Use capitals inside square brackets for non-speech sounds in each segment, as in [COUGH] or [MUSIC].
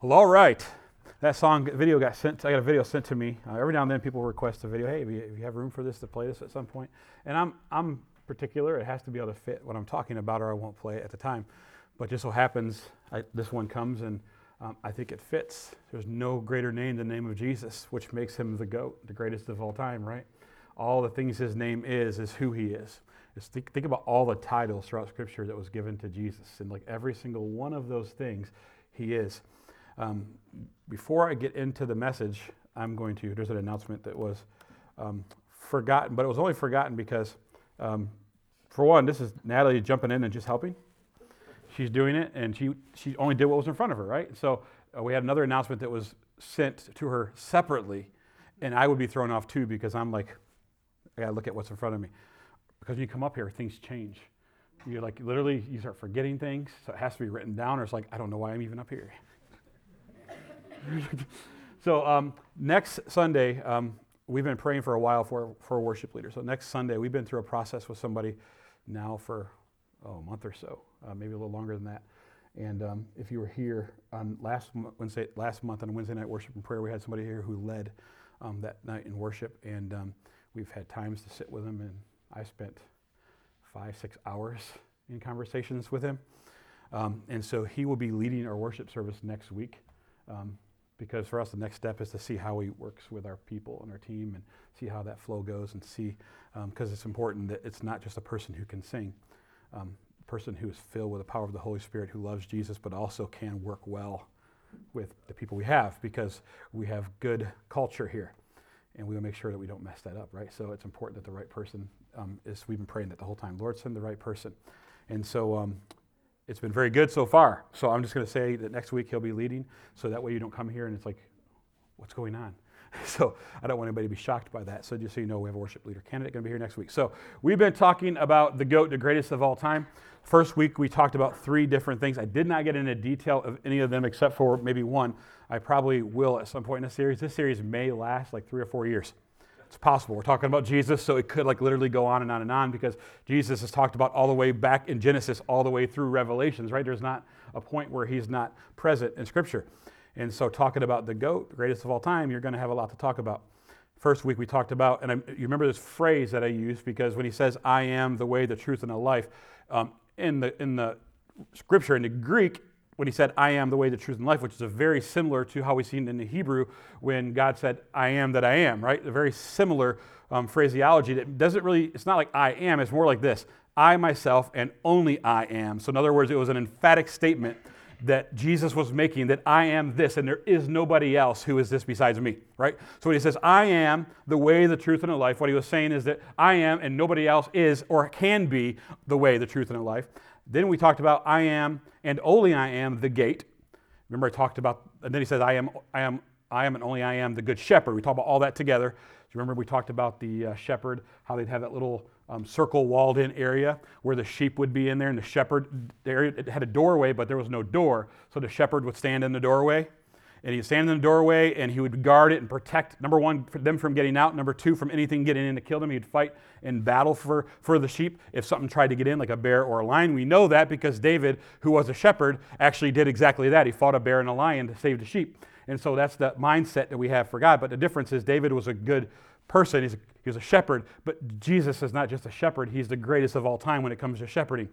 Well, all right. That song video got sent. I got a video sent to me. Uh, every now and then, people request a video. Hey, if you, have room for this to play this at some point. point, and I'm I'm particular. It has to be able to fit what I'm talking about, or I won't play it at the time. But just so happens, I, this one comes, and um, I think it fits. There's no greater name than the name of Jesus, which makes him the goat, the greatest of all time, right? All the things his name is is who he is. Just think, think about all the titles throughout Scripture that was given to Jesus, and like every single one of those things, he is. Um, before I get into the message, I'm going to, there's an announcement that was um, forgotten, but it was only forgotten because, um, for one, this is Natalie jumping in and just helping. She's doing it, and she, she only did what was in front of her, right? So uh, we had another announcement that was sent to her separately, and I would be thrown off too because I'm like, I gotta look at what's in front of me. Because when you come up here, things change. You're like, literally, you start forgetting things, so it has to be written down, or it's like, I don't know why I'm even up here. So um, next Sunday, um, we've been praying for a while for, for a worship leader. So next Sunday, we've been through a process with somebody now for oh, a month or so, uh, maybe a little longer than that. And um, if you were here on last Wednesday, last month on Wednesday night worship and prayer, we had somebody here who led um, that night in worship, and um, we've had times to sit with him. And I spent five, six hours in conversations with him. Um, and so he will be leading our worship service next week. Because for us the next step is to see how he works with our people and our team and see how that flow goes and see because um, it's important that it's not just a person who can sing um, a person who is filled with the power of the holy spirit who loves jesus but also can work well with the people we have because we have good culture here and we will make sure that we don't mess that up right? So it's important that the right person um, is we've been praying that the whole time lord send the right person. And so um, it's been very good so far. So I'm just going to say that next week he'll be leading, so that way you don't come here and it's like, what's going on? [LAUGHS] So I don't want anybody to be shocked by that. So just so you know, we have a worship leader candidate going to be here next week. So we've been talking about the goat, the greatest of all time. First week we talked about three different things. I did not get into detail of any of them except for maybe one. I probably will at some point in the series. This series may last like three or four years. It's possible. We're talking about Jesus, so it could like literally go on and on and on because Jesus is talked about all the way back in Genesis, all the way through Revelations, right? There's not a point where he's not present in Scripture. And so, talking about the goat, greatest of all time, you're going to have a lot to talk about. First week we talked about, and I, you remember this phrase that I used because when he says, I am the way, the truth, and the life, um, in, the, in the scripture, in the Greek, when he said, I am the way, the truth, and life, which is a very similar to how we see it in the Hebrew when God said, I am that I am, right? A very similar um, phraseology that doesn't really, it's not like I am, it's more like this I myself and only I am. So, in other words, it was an emphatic statement that Jesus was making that I am this and there is nobody else who is this besides me, right? So when he says, I am the way, the truth, and the life, what he was saying is that I am and nobody else is or can be the way, the truth, and the life. Then we talked about I am and only I am the gate. Remember I talked about, and then he says, I am, I am, I am and only I am the good shepherd. We talked about all that together. Do you remember we talked about the uh, shepherd, how they'd have that little um, circle walled in area where the sheep would be in there and the shepherd, area, it had a doorway, but there was no door. So the shepherd would stand in the doorway and he'd stand in the doorway and he would guard it and protect number one them from getting out number two from anything getting in to kill them. He'd fight in battle for, for the sheep if something tried to get in like a bear or a lion. We know that because david who was a shepherd actually did exactly that. He fought a bear and a lion to save the sheep. And so that's the mindset that we have for god. But the difference is david was a good person. He's a, he was a shepherd. But jesus is not just a shepherd. He's the greatest of all time when it comes to shepherding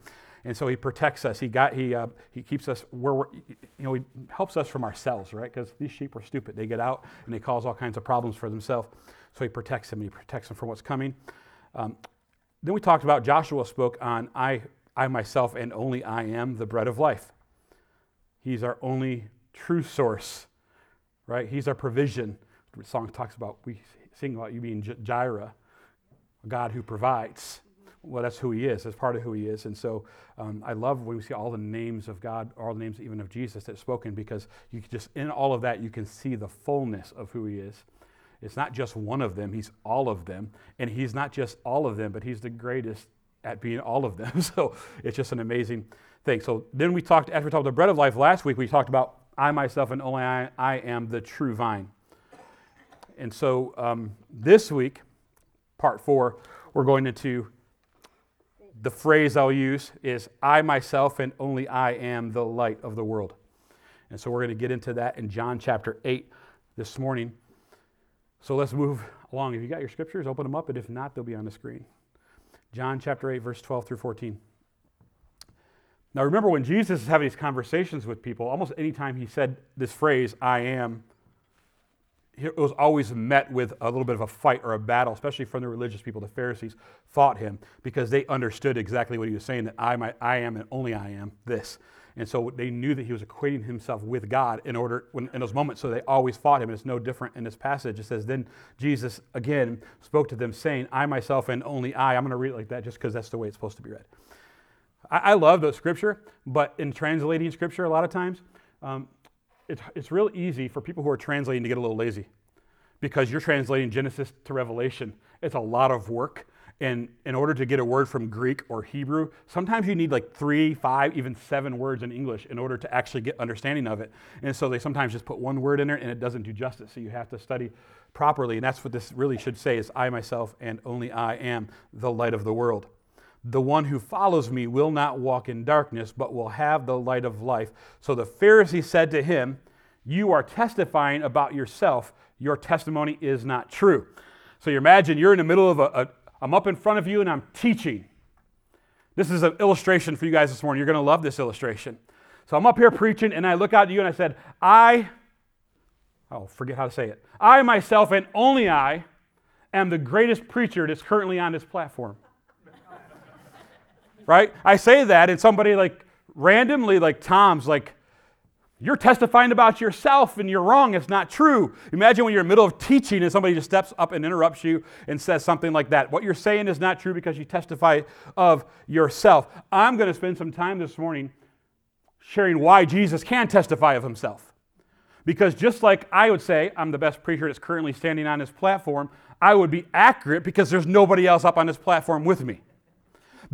and so he protects us. He got he uh, he keeps us where we're, you know, he helps us from ourselves, right? Because these sheep are stupid. They get out and they cause all kinds of problems for themselves. So he protects them. And he protects them from what's coming. Um, then we talked about Joshua spoke on I I myself and only I am the bread of life. He's our only true source, right? He's our provision. The song talks about we sing about you being Jireh, a God who provides well, that's who he is. That's part of who he is. And so um, I love when we see all the names of God, all the names even of Jesus that's spoken, because you just, in all of that, you can see the fullness of who he is. It's not just one of them, he's all of them. And he's not just all of them, but he's the greatest at being all of them. [LAUGHS] So it's just an amazing thing. So then we talked, after we talked about the bread of life last week, we talked about I myself and only I, I am the true vine. And so um, this week, part four, we're going into the phrase I'll use is I myself and only I am the light of the world. And so we're going to get into that in John chapter 8 this morning. So let's move along. If you got your scriptures, open them up, and if not, they'll be on the screen. John chapter 8, verse 12 through 14. Now remember when Jesus is having these conversations with people, almost anytime he said this phrase, I am, it was always met with a little bit of a fight or a battle, especially from the religious people. The Pharisees fought him because they understood exactly what he was saying that I, might, I am and only I am this. And so they knew that he was equating himself with God in order when, in those moments. So they always fought him. And it's no different in this passage. It says, Then Jesus again spoke to them, saying, I myself and only I. I'm going to read it like that just because that's the way it's supposed to be read. I, I love the scripture, but in translating scripture, a lot of times, um, it's, it's real easy for people who are translating to get a little lazy because you're translating Genesis to Revelation. It's a lot of work. And in order to get a word from Greek or Hebrew, sometimes you need like three, five, even seven words in English in order to actually get understanding of it. And so they sometimes just put one word in there and it doesn't do justice. So you have to study properly. And that's what this really should say is I myself and only I am the light of the world. The one who follows me will not walk in darkness, but will have the light of life. So the Pharisee said to him, You are testifying about yourself. Your testimony is not true. So you imagine you're in the middle of a, a I'm up in front of you and I'm teaching. This is an illustration for you guys this morning. You're going to love this illustration. So I'm up here preaching and I look out at you and I said, I, oh, forget how to say it. I myself and only I am the greatest preacher that's currently on this platform. Right? I say that and somebody like randomly, like Tom's like, you're testifying about yourself and you're wrong. It's not true. Imagine when you're in the middle of teaching and somebody just steps up and interrupts you and says something like that. What you're saying is not true because you testify of yourself. I'm going to spend some time this morning sharing why Jesus can testify of himself. Because just like I would say, I'm the best preacher that's currently standing on this platform, I would be accurate because there's nobody else up on this platform with me.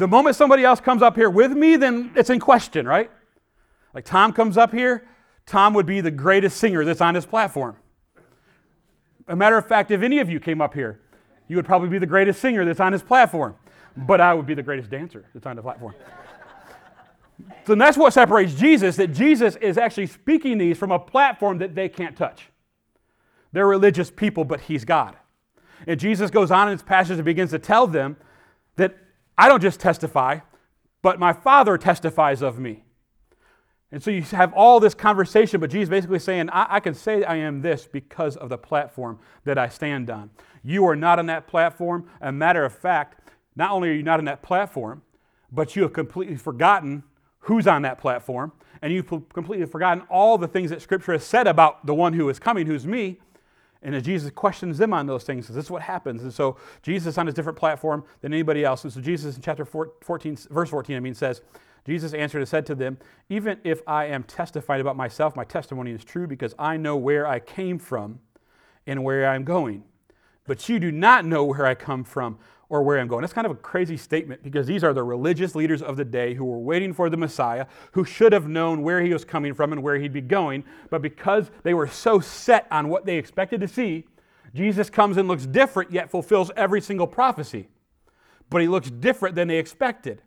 The moment somebody else comes up here with me, then it's in question, right? Like Tom comes up here, Tom would be the greatest singer that's on this platform. A matter of fact, if any of you came up here, you would probably be the greatest singer that's on this platform. But I would be the greatest dancer that's on the platform. [LAUGHS] so that's what separates Jesus, that Jesus is actually speaking these from a platform that they can't touch. They're religious people, but he's God. And Jesus goes on in his passage and begins to tell them I don't just testify, but my Father testifies of me. And so you have all this conversation, but Jesus basically saying, I, I, can say I am this because of the platform that I stand on. You are not on that platform. A matter of fact, not only are you not on that platform, but you have completely forgotten who's on that platform, and you've completely forgotten all the things that Scripture has said about the one who is coming, who's me. And as Jesus questions them on those things, this is what happens. And so Jesus on a different platform than anybody else. And so Jesus in chapter 14, verse 14, I mean, says, Jesus answered and said to them, Even if I am testifying about myself, my testimony is true because I know where I came from and where I'm going. But you do not know where I come from or where I'm going. That's kind of a crazy statement because these are the religious leaders of the day who were waiting for the Messiah, who should have known where he was coming from and where he'd be going. But because they were so set on what they expected to see, Jesus comes and looks different, yet fulfills every single prophecy. But he looks different than they expected.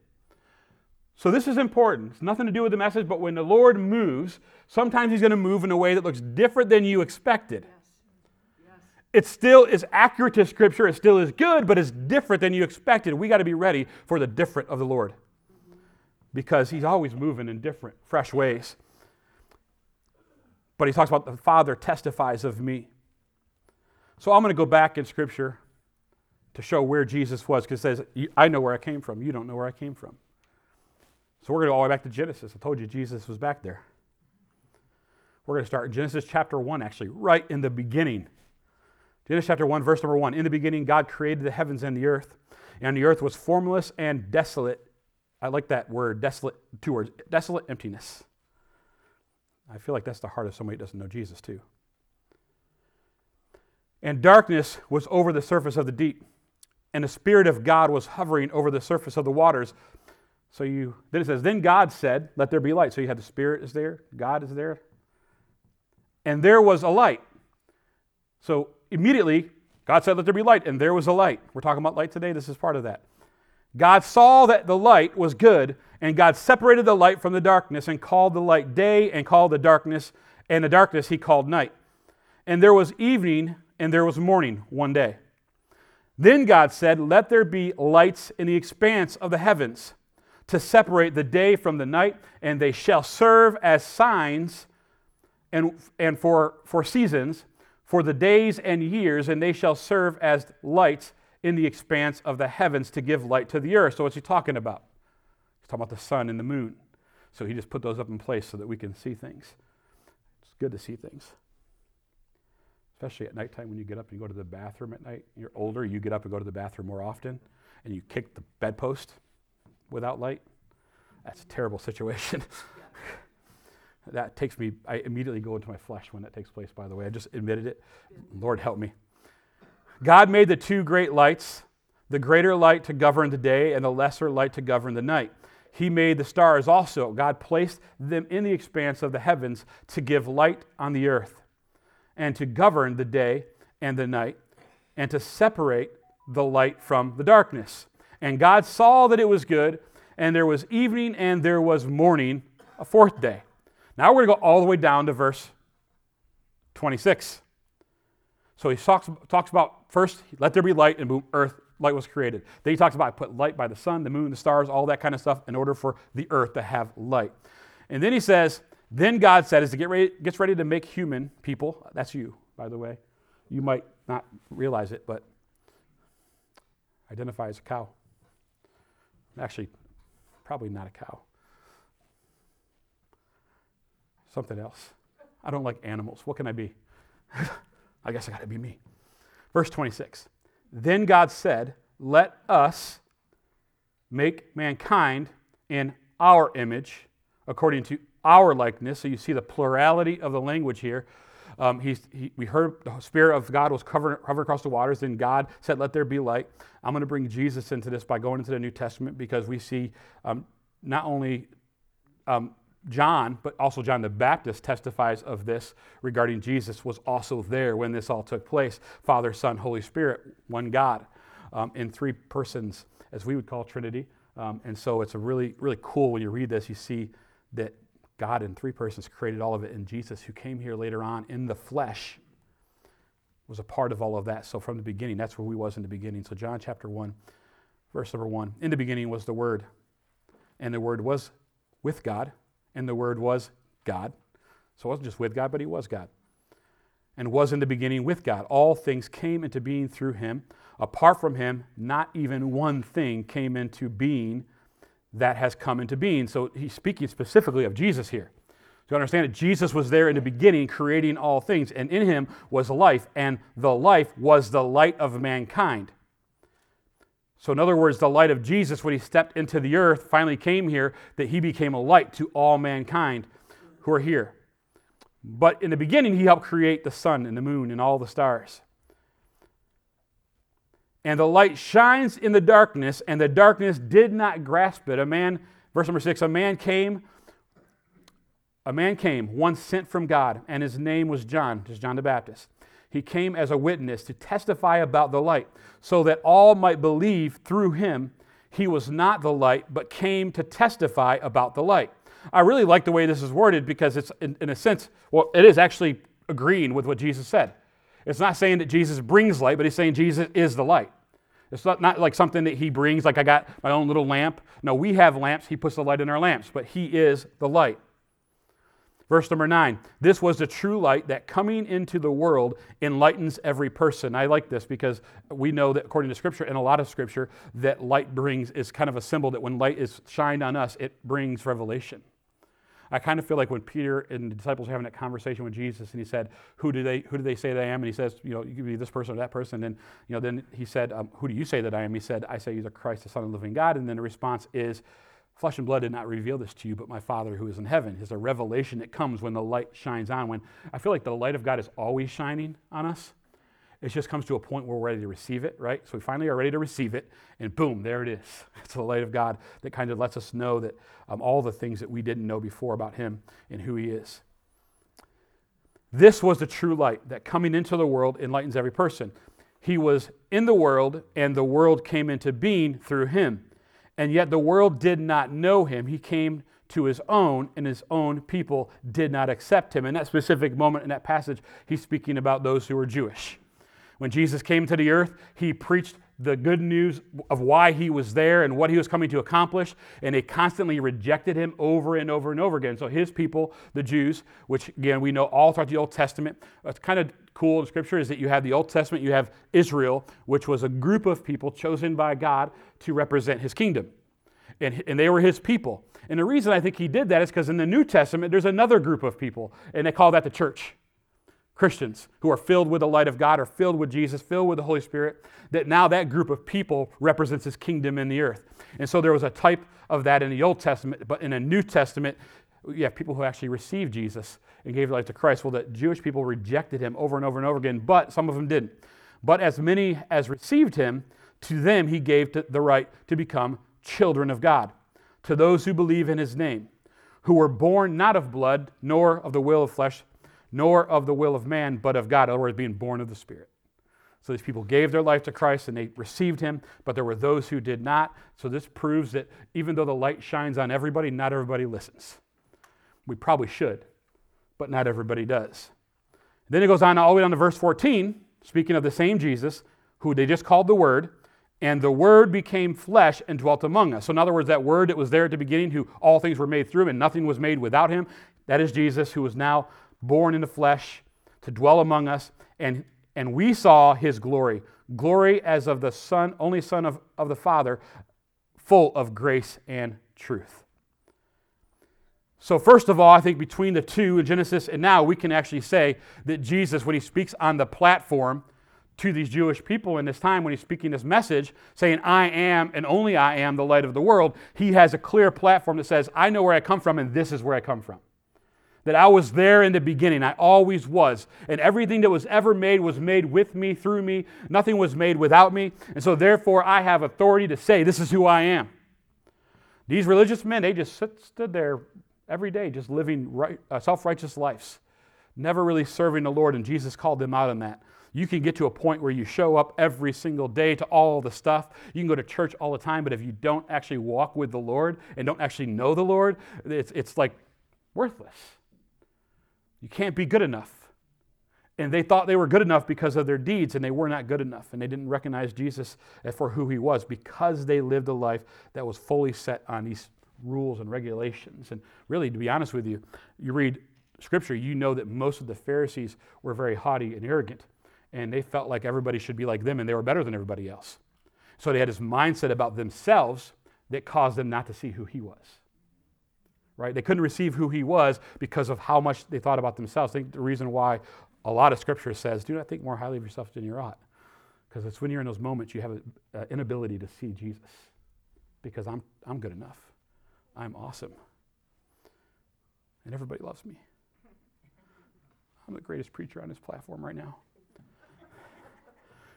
So this is important. It's nothing to do with the message, but when the Lord moves, sometimes He's going to move in a way that looks different than you expected. It still is accurate to Scripture, it still is good, but it's different than you expected. We got to be ready for the different of the Lord because He's always moving in different, fresh ways. But He talks about the Father testifies of me. So I'm going to go back in Scripture to show where Jesus was because it says, I know where I came from. You don't know where I came from. So we're going to go all the way back to Genesis. I told you Jesus was back there. We're going to start Genesis chapter 1, actually, right in the beginning. Genesis chapter 1, verse number 1. In the beginning, God created the heavens and the earth, and the earth was formless and desolate. I like that word, desolate, two words, desolate emptiness. I feel like that's the heart of somebody that doesn't know Jesus, too. And darkness was over the surface of the deep, and the Spirit of God was hovering over the surface of the waters. So you then it says, then God said, Let there be light. So you have the Spirit is there, God is there. And there was a light. So immediately, God said, Let there be light, and there was a light. We're talking about light today. This is part of that. God saw that the light was good, and God separated the light from the darkness and called the light day and called the darkness, and the darkness he called night. And there was evening and there was morning one day. Then God said, Let there be lights in the expanse of the heavens to separate the day from the night, and they shall serve as signs and, and for, for seasons, for the days and years, and they shall serve as lights in the expanse of the heavens to give light to the earth. So, what's he talking about? He's talking about the sun and the moon. So, he just put those up in place so that we can see things. It's good to see things. Especially at nighttime when you get up and you go to the bathroom at night. You're older, you get up and go to the bathroom more often, and you kick the bedpost without light. That's a terrible [LAUGHS] situation. That takes me, I immediately go into my flesh when that takes place, by the way. I just admitted it. Lord, help me. God made the two great lights, the greater light to govern the day and the lesser light to govern the night. He made the stars also. God placed them in the expanse of the heavens to give light on the earth and to govern the day and the night and to separate the light from the darkness. And God saw that it was good, and there was evening and there was morning, a fourth day. Now we're going to go all the way down to verse 26. So he talks, talks about first, let there be light, and boom, earth, light was created. Then he talks about I put light by the sun, the moon, the stars, all that kind of stuff in order for the earth to have light. And then he says, then God said, as he get ready, gets ready to make human people, that's you, by the way. You might not realize it, but identify as a cow. Actually, probably not a cow. Something else. I don't like animals. What can I be? [LAUGHS] I guess I got to be me. Verse 26. Then God said, Let us make mankind in our image, according to our likeness. So you see the plurality of the language here. Um, he, we heard the Spirit of God was hovering, across the waters, Then God said, Let there be light. I'm going to bring Jesus into this by going into the New Testament because we see um, not only um, John, but also John the Baptist testifies of this regarding Jesus was also there when this all took place. Father, Son, Holy Spirit, one God um, in three persons, as we would call Trinity. Um, and so it's a really, really cool when you read this, you see that God in three persons created all of it, and Jesus, who came here later on in the flesh, was a part of all of that. So from the beginning, that's where we was in the beginning. So John chapter 1, verse number 1. In the beginning was the Word, and the Word was with God, and the Word was God. So it wasn't just with God, but He was God. And was in the beginning with God. All things came into being through Him. Apart from Him, not even one thing came into being that has come into being. So he's speaking specifically of Jesus here. So understand that Jesus was there in the beginning creating all things, and in him was life, and the life was the light of mankind. So, in other words, the light of Jesus, when he stepped into the earth, finally came here, that he became a light to all mankind who are here. But in the beginning, he helped create the sun and the moon and all the stars. And the light shines in the darkness, and the darkness did not grasp it. A man, verse number six, a man came, a man came, one sent from God, and his name was John, just John the Baptist. He came as a witness to testify about the light, so that all might believe through him he was not the light, but came to testify about the light. I really like the way this is worded because it's, in, in a sense, well, it is actually agreeing with what Jesus said. It's not saying that Jesus brings light, but he's saying Jesus is the light. It's not, not like something that he brings, like I got my own little lamp. No, we have lamps. He puts the light in our lamps, but he is the light. Verse number nine this was the true light that coming into the world enlightens every person. I like this because we know that according to Scripture and a lot of Scripture, that light brings is kind of a symbol that when light is shined on us, it brings revelation. I kind of feel like when Peter and the disciples are having that conversation with Jesus, and he said, "Who do they Who do they say that I am?" And he says, "You know, you could be this person or that person." And you know, then he said, um, "Who do you say that I am?" He said, "I say you're the Christ, the Son of the living God." And then the response is, "Flesh and blood did not reveal this to you, but my Father who is in heaven." Is a revelation that comes when the light shines on. When I feel like the light of God is always shining on us. It just comes to a point where we're ready to receive it, right? So we finally are ready to receive it, and boom, there it is. [LAUGHS] It's the light of God that kind of lets us know that um, all the things that we didn't know before about Him and who He is. This was the true light that coming into the world enlightens every person. He was in the world, and the world came into being through Him. And yet the world did not know him. He came to his own, and his own people did not accept him. In that specific moment in that passage, he's speaking about those who were Jewish. When Jesus came to the earth, he preached the good news of why he was there and what he was coming to accomplish, and they constantly rejected him over and over and over again. So his people, the Jews, which again we know all throughout the Old Testament, what's kind of cool in Scripture is that you have the Old Testament, you have Israel, which was a group of people chosen by God to represent his kingdom. And, and they were his people. And the reason I think he did that is because in the New Testament, there's another group of people, and they call that the church. Christians who are filled with the light of God, are filled with Jesus, filled with the Holy Spirit, that now that group of people represents his kingdom in the earth. And so there was a type of that in the Old Testament, but in the New Testament, you have people who actually received Jesus and gave their life to Christ. Well, the Jewish people rejected him over and over and over again, but some of them didn't. But as many as received him, to them he gave the right to become children of God, to those who believe in his name, who were born not of blood, nor of the will of flesh, nor of the will of man, but of God. In other words, being born of the Spirit. So these people gave their life to Christ and they received him, but there were those who did not. So this proves that even though the light shines on everybody, not everybody listens. We probably should, but not everybody does. Then it goes on all the way down to verse 14, speaking of the same Jesus, who they just called the Word, and the Word became flesh and dwelt among us. So, in other words, that Word that was there at the beginning, who all things were made through him, and nothing was made without him, that is Jesus, who is now born in the flesh to dwell among us, and, and we saw his glory. Glory as of the Son, only Son of, of the Father, full of grace and truth. So, first of all, I think between the two, in Genesis and now, we can actually say that Jesus, when he speaks on the platform to these Jewish people in this time, when he's speaking this message, saying, I am and only I am the light of the world, he has a clear platform that says, I know where I come from and this is where I come from that I was there in the beginning. I always was. And everything that was ever made was made with me, through me. Nothing was made without me. And so, therefore, I have authority to say, This is who I am. These religious men, they just sit, stood there every day, just living right, uh, self righteous lives, never really serving the Lord. And Jesus called them out on that. You can get to a point where you show up every single day to all the stuff. You can go to church all the time, but if you don't actually walk with the Lord and don't actually know the Lord, it's, it's like worthless. You can't be good enough. And they thought they were good enough because of their deeds, and they were not good enough. And they didn't recognize Jesus for who he was because they lived a life that was fully set on these rules and regulations. And really, to be honest with you, you read scripture, you know that most of the Pharisees were very haughty and arrogant. And they felt like everybody should be like them, and they were better than everybody else. So they had this mindset about themselves that caused them not to see who he was right? They couldn't receive who he was because of how much they thought about themselves. I think the reason why a lot of scripture says, do not think more highly of yourself than you ought. Because it's when you're in those moments you have an inability to see Jesus. Because I'm, I'm good enough. I'm awesome. And everybody loves me. I'm the greatest preacher on this platform right now.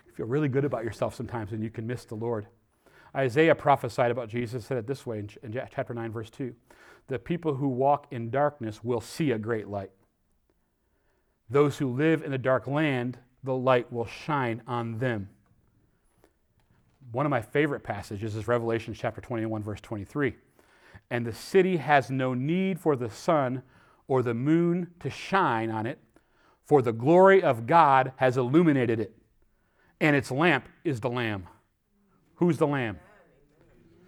You feel really good about yourself sometimes and you can miss the Lord. Isaiah prophesied about Jesus, said it this way in, in chapter 9, verse 2 the people who walk in darkness will see a great light. Those who live in a dark land, the light will shine on them. One of my favorite passages is Revelation chapter 21, verse 23. And the city has no need for the sun or the moon to shine on it, for the glory of God has illuminated it, and its lamp is the Lamb. Who's the Lamb?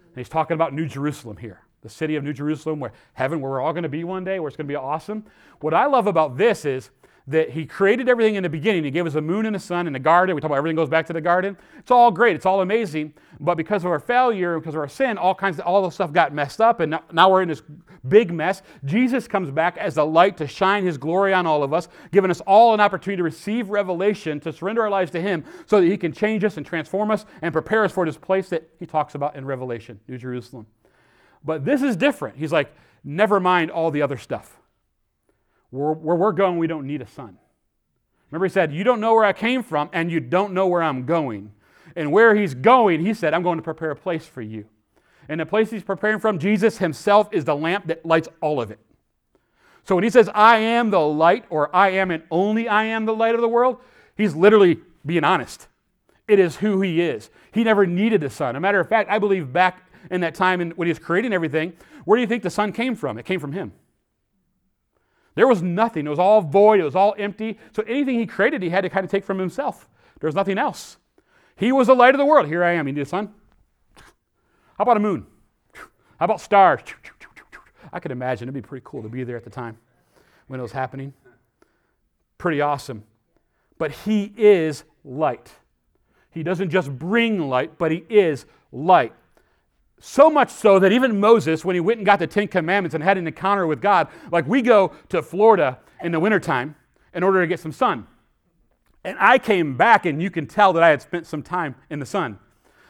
And he's talking about New Jerusalem here the city of New Jerusalem, where heaven, where we're all going to be one day, where it's going to be awesome. What I love about this is that he created everything in the beginning. He gave us a moon and a sun and a garden. We talk about everything goes back to the garden. It's all great. It's all amazing. But because of our failure, because of our sin, all kinds of all the stuff got messed up, and now we're in this big mess. Jesus comes back as a light to shine his glory on all of us, giving us all an opportunity to receive revelation, to surrender our lives to him, so that he can change us and transform us and prepare us for this place that he talks about in Revelation, New Jerusalem. But this is different. He's like, never mind all the other stuff. Where, where we're going, we don't need a sun. Remember, he said, You don't know where I came from, and you don't know where I'm going. And where he's going, he said, I'm going to prepare a place for you. And the place he's preparing from, Jesus himself is the lamp that lights all of it. So when he says, I am the light, or I am and only I am the light of the world, he's literally being honest. It is who he is. He never needed a sun. A matter of fact, I believe back in that time when he was creating everything, where do you think the sun came from? It came from him. There was nothing. It was all void. It was all empty. So anything he created, he had to kind of take from himself. There was nothing else. He was the light of the world. Here I am. You need a sun? How about a moon? How about stars? I could imagine it'd be pretty cool to be there at the time when it was happening. Pretty awesome. But he is light. He doesn't just bring light, but he is light. So much so that even Moses, when he went and got the Ten Commandments and had an encounter with God, like we go to Florida in the wintertime in order to get some sun. And I came back, and you can tell that I had spent some time in the sun.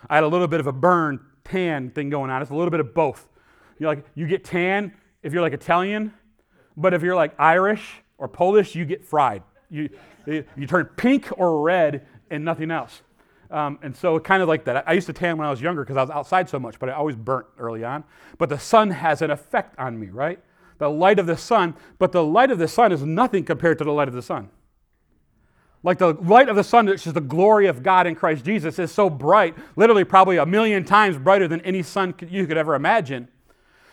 I had a little bit of a burn tan thing going on. It's a little bit of both. You like you get tan if you're like Italian, but if you're like Irish or Polish, you get fried. You you turn pink or red and nothing else. Um, and so, kind of like that. I used to tan when I was younger because I was outside so much, but I always burnt early on. But the sun has an effect on me, right? The light of the sun, but the light of the sun is nothing compared to the light of the Son. Like the light of the Son, which is the glory of God in Christ Jesus, is so bright, literally probably a million times brighter than any sun you could ever imagine.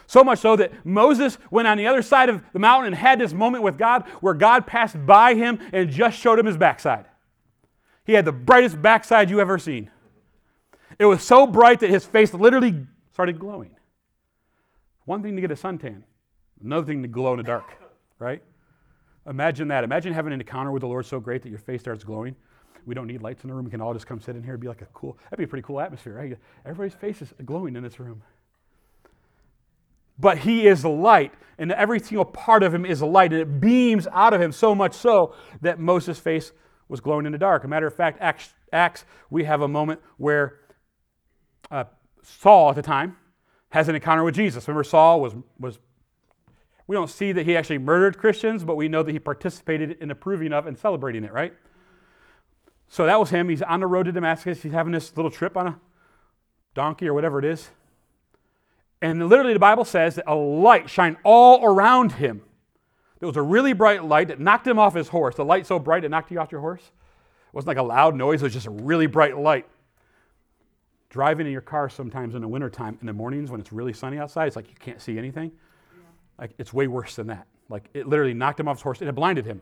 So much so that Moses went on the other side of the mountain and had this moment with God where God passed by him and just showed him his backside. He had the brightest backside you ever seen. It was so bright that his face literally started glowing. One thing to get a suntan, another thing to glow in the dark, [LAUGHS] right? Imagine that. Imagine having an encounter with the Lord so great that your face starts glowing. We don't need lights in the room. We can all just come sit in here and be like a cool, that'd be a pretty cool atmosphere, right? Everybody's face is glowing in this room. But he is light, and every single part of him is light, and it beams out of him so much so that Moses' face was glowing in the dark. A matter of fact, Acts, Acts we have a moment where uh, Saul at the time has an encounter with Jesus. Remember, Saul was, was, we don't see that he actually murdered Christians, but we know that he participated in approving of and celebrating it, right? So that was him. He's on the road to Damascus. He's having this little trip on a donkey or whatever it is. And literally, the Bible says that a light shined all around him. There was a really bright light that knocked him off his horse. The light so bright it knocked you off your horse. It wasn't like a loud noise, it was just a really bright light. Driving in your car sometimes in the wintertime, in the mornings when it's really sunny outside, it's like you can't see anything. Yeah. Like it's way worse than that. Like it literally knocked him off his horse and it blinded him.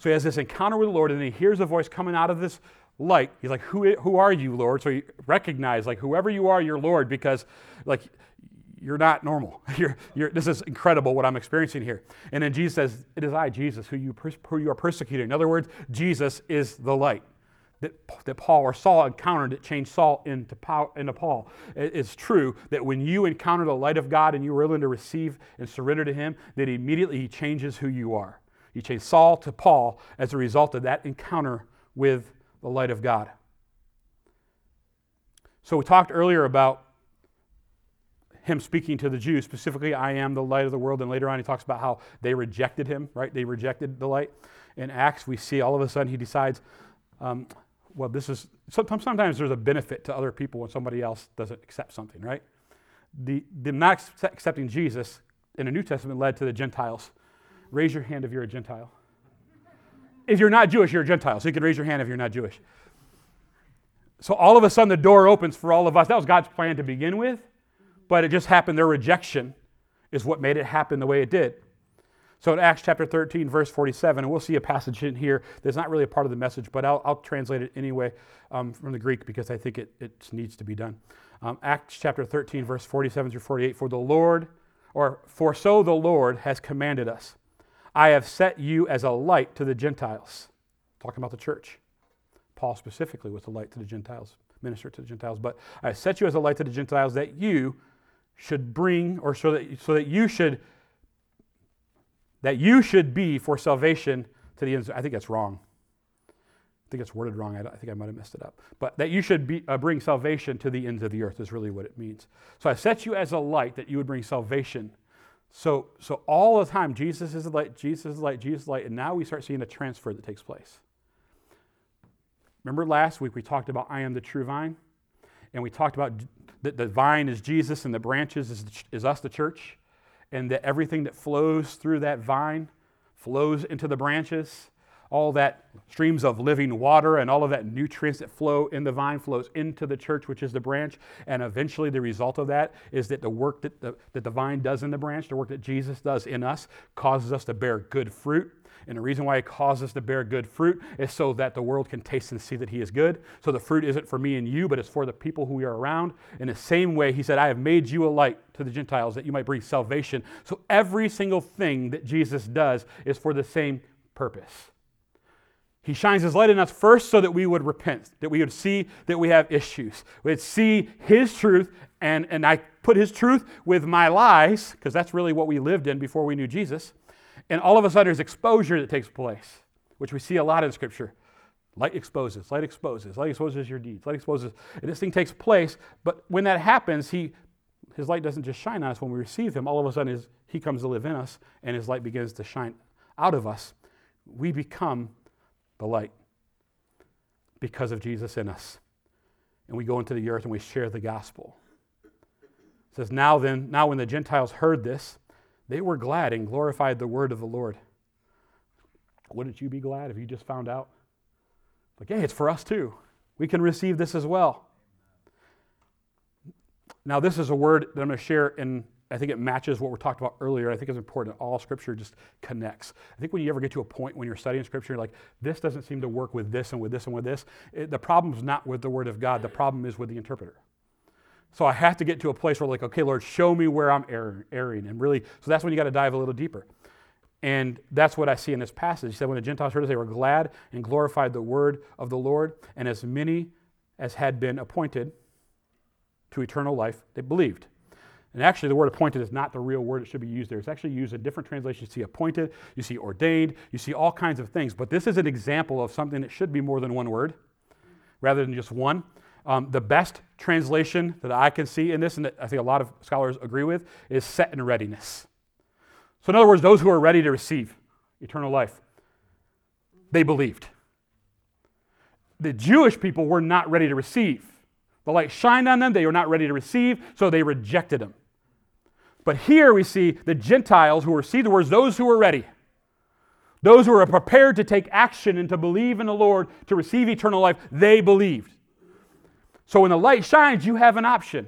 So he has this encounter with the Lord, and he hears a voice coming out of this light. He's like, Who, who are you, Lord? So he recognized, like, whoever you are, you're Lord, because, like, you're not normal. [LAUGHS] You're, you're, this is incredible what I'm experiencing here. And then Jesus says, It is I, Jesus, who you, who you are persecuting. In other words, Jesus is the light that, that Paul or Saul encountered that changed Saul into, Paul, into Paul. It's true that when you encounter the light of God and you're willing to receive and surrender to Him, that immediately He changes who you are. He changed Saul to Paul as a result of that encounter with the light of God. So we talked earlier about him speaking to the Jews, specifically, I am the light of the world. And later on, he talks about how they rejected him, right? They rejected the light. In Acts, we see all of a sudden he decides, um, well, this is, sometimes, sometimes there's a benefit to other people when somebody else doesn't accept something, right? The, the not accepting Jesus in the New Testament led to the Gentiles. Raise your hand if you're a Gentile. If you're not Jewish, you're a Gentile. So you can raise your hand if you're not Jewish. So all of a sudden, the door opens for all of us. That was God's plan to begin with but it just happened their rejection is what made it happen the way it did. So in Acts chapter 13, verse 47, and we'll see a passage in here that's not really a part of the message, but I'll, I'll translate it anyway um, from the Greek because I think it, it needs to be done. Um, Acts chapter 13, verse 47 through 48, for the Lord, or for so the Lord has commanded us. I have set you as a light to the Gentiles. Talking about the church. Paul specifically was a light to the Gentiles, minister to the Gentiles. But I set you as a light to the Gentiles that you should bring, or so that, so that you should, that you should be for salvation to the ends. I think that's wrong. I think it's worded wrong. I, I think I might have messed it up. But that you should be, uh, bring salvation to the ends of the earth is really what it means. So I set you as a light that you would bring salvation. So, so all the time, Jesus is the light, Jesus is the light, Jesus is the light, and now we start seeing a transfer that takes place. Remember last week we talked about I am the true vine? And we talked about that the vine is Jesus and the branches is, is us, the church, and that everything that flows through that vine flows into the branches. all that streams of living water and all of that nutrients that flow in the vine flows into the church, which is the branch. And eventually, the result of that is that the work that the, that the vine does in the branch, the work that Jesus does in us, causes us to bear good fruit. And the reason why it causes us to bear good fruit is so that the world can taste and see that He is good. So the fruit isn't for me and you, but it's for the people who we are around. In the same way, He said, I have made you a light to the Gentiles that you might bring salvation. So every single thing that Jesus does is for the same purpose. He shines his light in us first so that we would repent, that we would see that we have issues. We'd see his truth, and, and I put his truth with my lies, because that's really what we lived in before we knew Jesus. And all of a sudden, there's exposure that takes place, which we see a lot in Scripture. Light exposes, light exposes, light exposes your deeds, light exposes. And this thing takes place, but when that happens, he, his light doesn't just shine on us when we receive him. All of a sudden, his, he comes to live in us, and his light begins to shine out of us. We become the light because of Jesus in us. And we go into the earth and we share the gospel. It says, Now then, now when the Gentiles heard this, they were glad and glorified the word of the Lord. Wouldn't you be glad if you just found out? Like, hey, it's for us too. We can receive this as well. Now, this is a word that I'm going to share, and I think it matches what we talked about earlier. I think it's important. All Scripture just connects. I think when you ever get to a point when you're studying Scripture, you're like, this doesn't seem to work with this and with this and with this. It, the problem is not with the Word of God. The problem is with the interpreter. So I have to get to a place where, like, okay, Lord, show me where I'm erring. And really, so that's when you got to dive a little deeper. And that's what I see in this passage. He said, when the Gentiles heard it, they were glad and glorified the word of the Lord. And as many as had been appointed to eternal life, they believed. And actually, the word appointed is not the real word it should be used there. It's actually used in different translations. You see appointed, you see ordained, you see all kinds of things. But this is an example of something that should be more than one word rather than just one. Um, the best translation that I can see in this, and that I think a lot of scholars agree with, is set in readiness. So, in other words, those who are ready to receive eternal life, they believed. The Jewish people were not ready to receive. The light shined on them, they were not ready to receive, so they rejected him. But here we see the Gentiles who receive the words, those who were ready, those who are prepared to take action and to believe in the Lord to receive eternal life, they believed. So when the light shines, you have an option.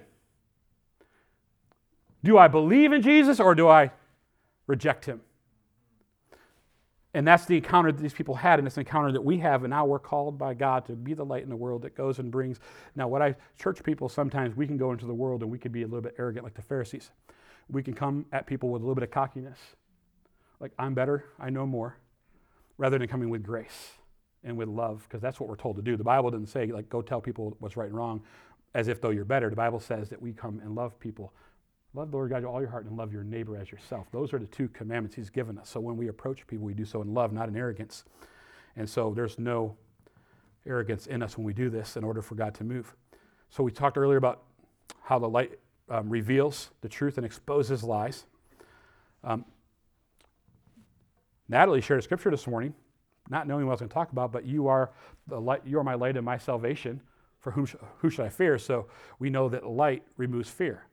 Do I believe in Jesus or do I reject him? And that's the encounter that these people had, and it's an encounter that we have, and now we're called by God to be the light in the world that goes and brings. Now, what I, church people, sometimes we can go into the world and we can be a little bit arrogant like the Pharisees. We can come at people with a little bit of cockiness, like, I'm better, I know more, rather than coming with grace and with love, because that's what we're told to do. The Bible doesn't say, like, go tell people what's right and wrong as if though you're better. The Bible says that we come and love people. Love the Lord God with all your heart and love your neighbor as yourself. Those are the two commandments He's given us. So when we approach people, we do so in love, not in arrogance. And so there's no arrogance in us when we do this in order for God to move. So we talked earlier about how the light um, reveals the truth and exposes lies. Um, Natalie shared a scripture this morning not knowing what I was going to talk about, but you are the light, you are my light and my salvation. For whom sh- who should I fear? So we know that light removes fear.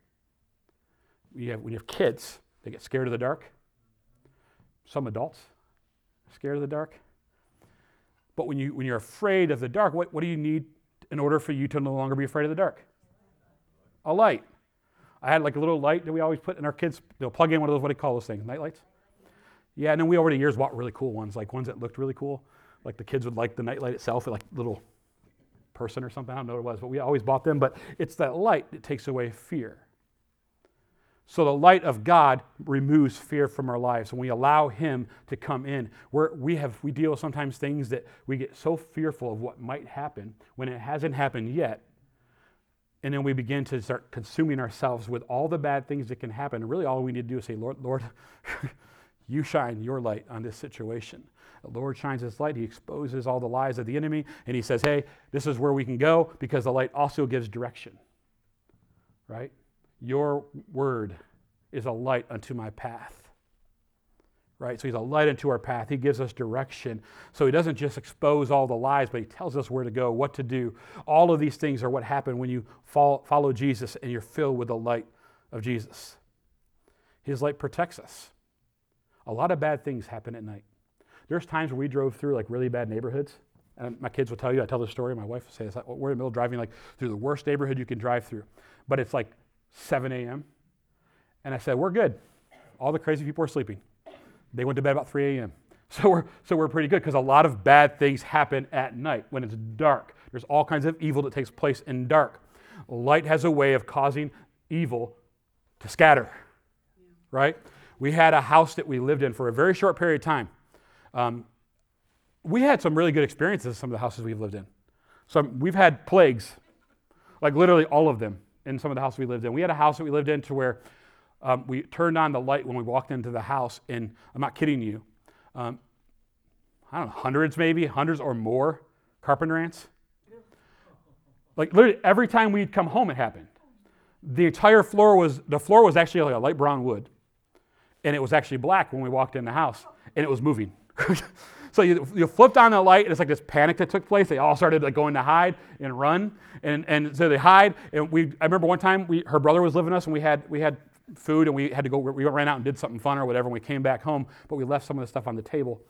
You have, when you have kids, they get scared of the dark. Some adults scared of the dark. But when you when you're afraid of the dark, what, what do you need in order for you to no longer be afraid of the dark? A light. I had like a little light that we always put in our kids. They'll plug in one of those what do you call those things? Night lights. Yeah, and then we over the years bought really cool ones, like ones that looked really cool. Like the kids would like the nightlight itself, like little person or something. I don't know what it was, but we always bought them. But it's that light that takes away fear. So the light of God removes fear from our lives, and we allow Him to come in. We're, we have we deal with sometimes things that we get so fearful of what might happen when it hasn't happened yet, and then we begin to start consuming ourselves with all the bad things that can happen. And really, all we need to do is say, Lord, Lord. [LAUGHS] You shine your light on this situation. The Lord shines his light. He exposes all the lies of the enemy. And he says, hey, this is where we can go because the light also gives direction. Right? Your word is a light unto my path. Right? So he's a light unto our path. He gives us direction. So he doesn't just expose all the lies, but he tells us where to go, what to do. All of these things are what happen when you follow Jesus and you're filled with the light of Jesus. His light protects us. A lot of bad things happen at night. There's times where we drove through like really bad neighborhoods. And my kids will tell you, I tell the story, my wife will say, it's like, we're in the middle of driving like through the worst neighborhood you can drive through. But it's like 7 a.m. And I said, we're good. All the crazy people are sleeping. They went to bed about 3 a.m. [LAUGHS] So we're, so we're pretty good because a lot of bad things happen at night when it's dark. There's all kinds of evil that takes place in dark. Light has a way of causing evil to scatter, right? We had a house that we lived in for a very short period of time. Um, we had some really good experiences in some of the houses we've lived in. So we've had plagues, like literally all of them in some of the houses we lived in. We had a house that we lived in to where um, we turned on the light when we walked into the house, and I'm not kidding you. Um, I don't know, hundreds maybe, hundreds or more carpenter ants. Like literally every time we'd come home, it happened. The entire floor was, the floor was actually like a light brown wood, and it was actually black when we walked in the house, and it was moving. [LAUGHS] so you, you flipped on the light, and it's like this panic that took place. They all started like going to hide and run, and, and so they hide. And we, I remember one time, we, her brother was living with us, and we had, we had food and we had to go, we ran out and did something fun or whatever, and we came back home, but we left some of the stuff on the table.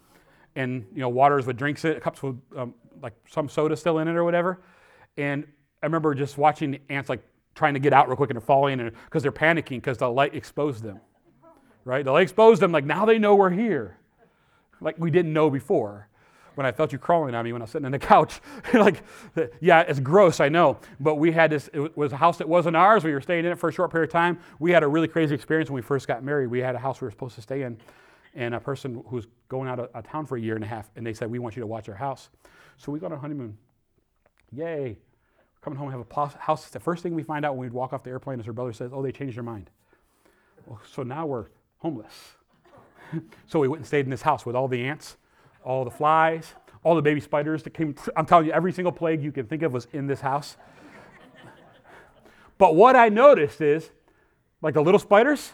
And, you know, waters with drinks in it, cups with um, like some soda still in it or whatever. And I remember just watching the ants like trying to get out real quick and they're falling because they're panicking because the light exposed them. Right? The light exposed them, like now they know we're here. Like we didn't know before when I felt you crawling on me when I was sitting on the couch. [LAUGHS] like, yeah, it's gross, I know. But we had this, it was a house that wasn't ours. We were staying in it for a short period of time. We had a really crazy experience when we first got married. We had a house we were supposed to stay in, and a person who was going out of, of town for a year and a half, and they said, We want you to watch our house. So we got on a honeymoon. Yay. Coming home, we have a house. The first thing we find out when we walk off the airplane is her brother says, Oh, they changed their mind. Well, so now we're homeless. so we went and stayed in this house with all the ants all the flies, all the baby spiders that came. I'm telling you, every single plague you can think of was in this house. but what I noticed is, like the little spiders,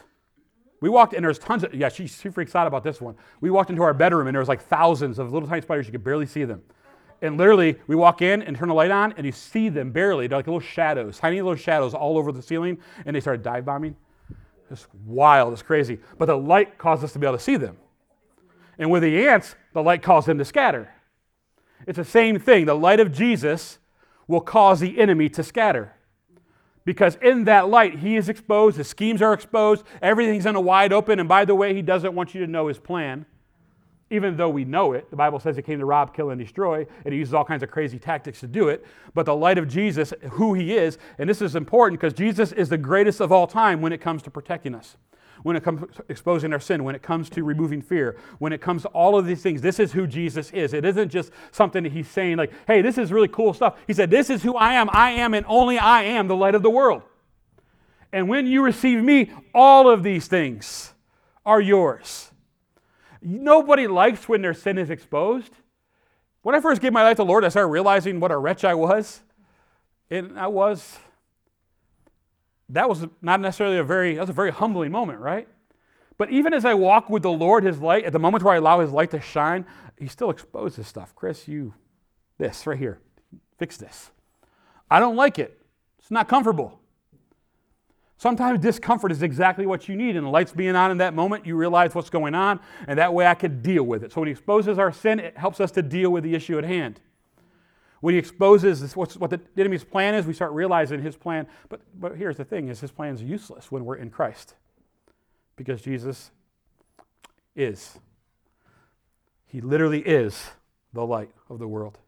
we walked and there's tons of, yeah, she, she freaks out about this one. We walked into our bedroom and there was like thousands of little tiny spiders. You could barely see them. And literally, we walk in and turn the light on and you see them barely. They're like little shadows, tiny little shadows all over the ceiling. And they started dive bombing. It's wild, it's crazy. But the light caused us to be able to see them. And with the ants, the light caused them to scatter. It's the same thing. The light of Jesus will cause the enemy to scatter. Because in that light, he is exposed, his schemes are exposed, everything's in a wide open. And by the way, he doesn't want you to know his plan, even though we know it. The Bible says he came to rob, kill, and destroy, and he uses all kinds of crazy tactics to do it. But the light of Jesus, who he is, and this is important because Jesus is the greatest of all time when it comes to protecting us when it comes to exposing our sin, when it comes to removing fear, when it comes to all of these things. This is who Jesus is. It isn't just something that he's saying, like, hey, this is really cool stuff. He said, This is who I am. I am, and only I am the light of the world. And when you receive me, all of these things are yours. Nobody likes when their sin is exposed. When I first gave my life to the Lord, I started realizing what a wretch I was. And I was that was not necessarily a very, that was a very humbling moment, right? But even as I walk with the Lord, His light, at the moment where I allow His light to shine, He still exposes stuff. Chris, you, this right here, fix this. I don't like it. It's not comfortable. Sometimes discomfort is exactly what you need, and the light's being on in that moment, you realize what's going on, and that way I can deal with it. So when He exposes our sin, it helps us to deal with the issue at hand. When he exposes what the enemy's plan is, we start realizing his plan. But, but here's the thing is his plan is useless when we're in Christ. Because Jesus is. He literally is the light of the world.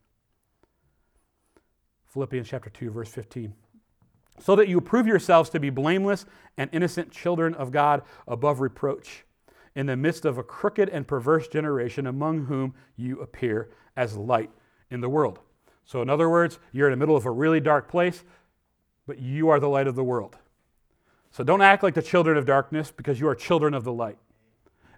Philippians chapter 2, verse 15. So that you prove yourselves to be blameless and innocent children of God above reproach in the midst of a crooked and perverse generation among whom you appear as light in the world. So, in other words, you're in the middle of a really dark place, but you are the light of the world. So, don't act like the children of darkness because you are children of the light.